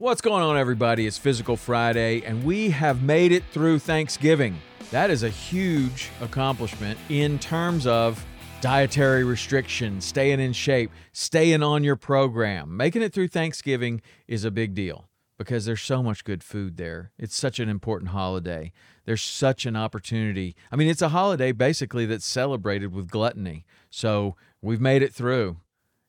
What's going on, everybody? It's Physical Friday, and we have made it through Thanksgiving. That is a huge accomplishment in terms of dietary restrictions, staying in shape, staying on your program. Making it through Thanksgiving is a big deal because there's so much good food there. It's such an important holiday. There's such an opportunity. I mean, it's a holiday basically that's celebrated with gluttony. So we've made it through,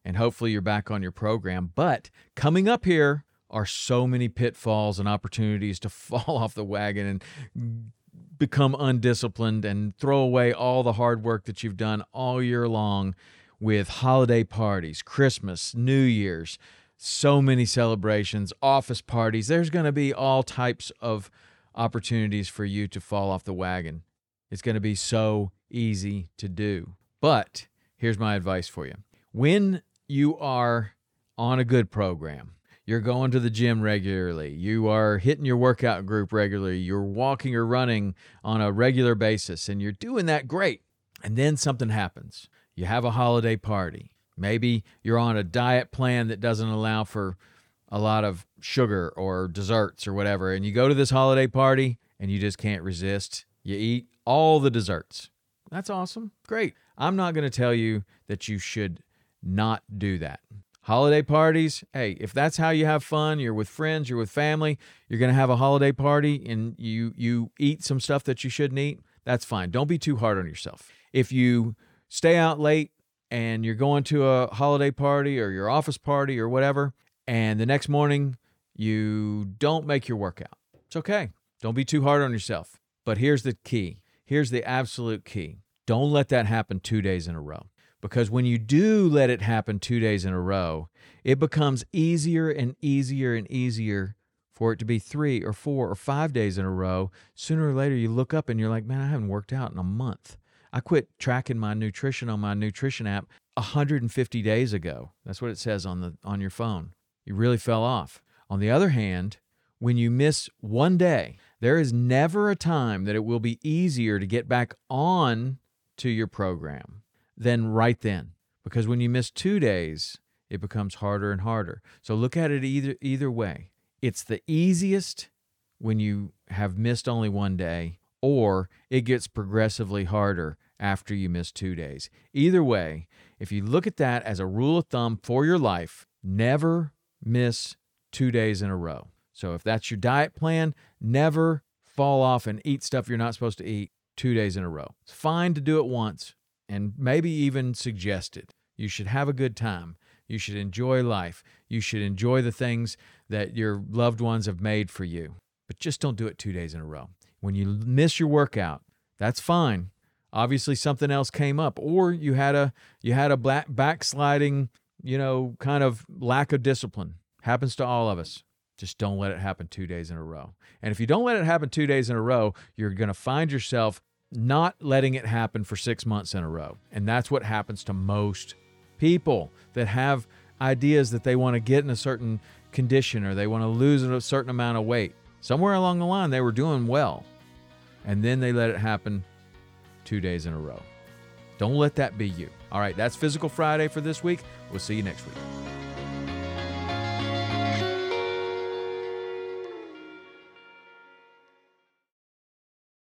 and hopefully you're back on your program. But coming up here are so many pitfalls and opportunities to fall off the wagon and become undisciplined and throw away all the hard work that you've done all year long with holiday parties, Christmas, New Year's, so many celebrations, office parties. There's going to be all types of opportunities for you to fall off the wagon. It's going to be so easy to do. But here's my advice for you when you are on a good program, you're going to the gym regularly, you are hitting your workout group regularly, you're walking or running on a regular basis, and you're doing that great. And then something happens. You have a holiday party. Maybe you're on a diet plan that doesn't allow for a lot of sugar or desserts or whatever, and you go to this holiday party and you just can't resist. You eat all the desserts. That's awesome. Great. I'm not going to tell you that you should not do that. Holiday parties, hey, if that's how you have fun, you're with friends, you're with family, you're going to have a holiday party and you you eat some stuff that you shouldn't eat, that's fine. Don't be too hard on yourself. If you stay out late and you're going to a holiday party or your office party or whatever, and the next morning you don't make your workout, it's okay. Don't be too hard on yourself. But here's the key here's the absolute key don't let that happen two days in a row. Because when you do let it happen two days in a row, it becomes easier and easier and easier for it to be three or four or five days in a row. Sooner or later, you look up and you're like, man, I haven't worked out in a month. I quit tracking my nutrition on my nutrition app 150 days ago. That's what it says on the on your phone. You really fell off. On the other hand, when you miss one day, there is never a time that it will be easier to get back on to your program than right then. Because when you miss two days, it becomes harder and harder. So look at it either either way. It's the easiest when you have missed only one day, or it gets progressively harder after you miss two days. Either way, if you look at that as a rule of thumb for your life, never miss two days in a row. So if that's your diet plan, never fall off and eat stuff you're not supposed to eat two days in a row. It's fine to do it once and maybe even suggested. You should have a good time. You should enjoy life. You should enjoy the things that your loved ones have made for you. But just don't do it two days in a row. When you miss your workout, that's fine. Obviously something else came up or you had a you had a black backsliding, you know, kind of lack of discipline. Happens to all of us. Just don't let it happen two days in a row. And if you don't let it happen two days in a row, you're going to find yourself not letting it happen for six months in a row. And that's what happens to most people that have ideas that they want to get in a certain condition or they want to lose a certain amount of weight. Somewhere along the line, they were doing well. And then they let it happen two days in a row. Don't let that be you. All right, that's Physical Friday for this week. We'll see you next week.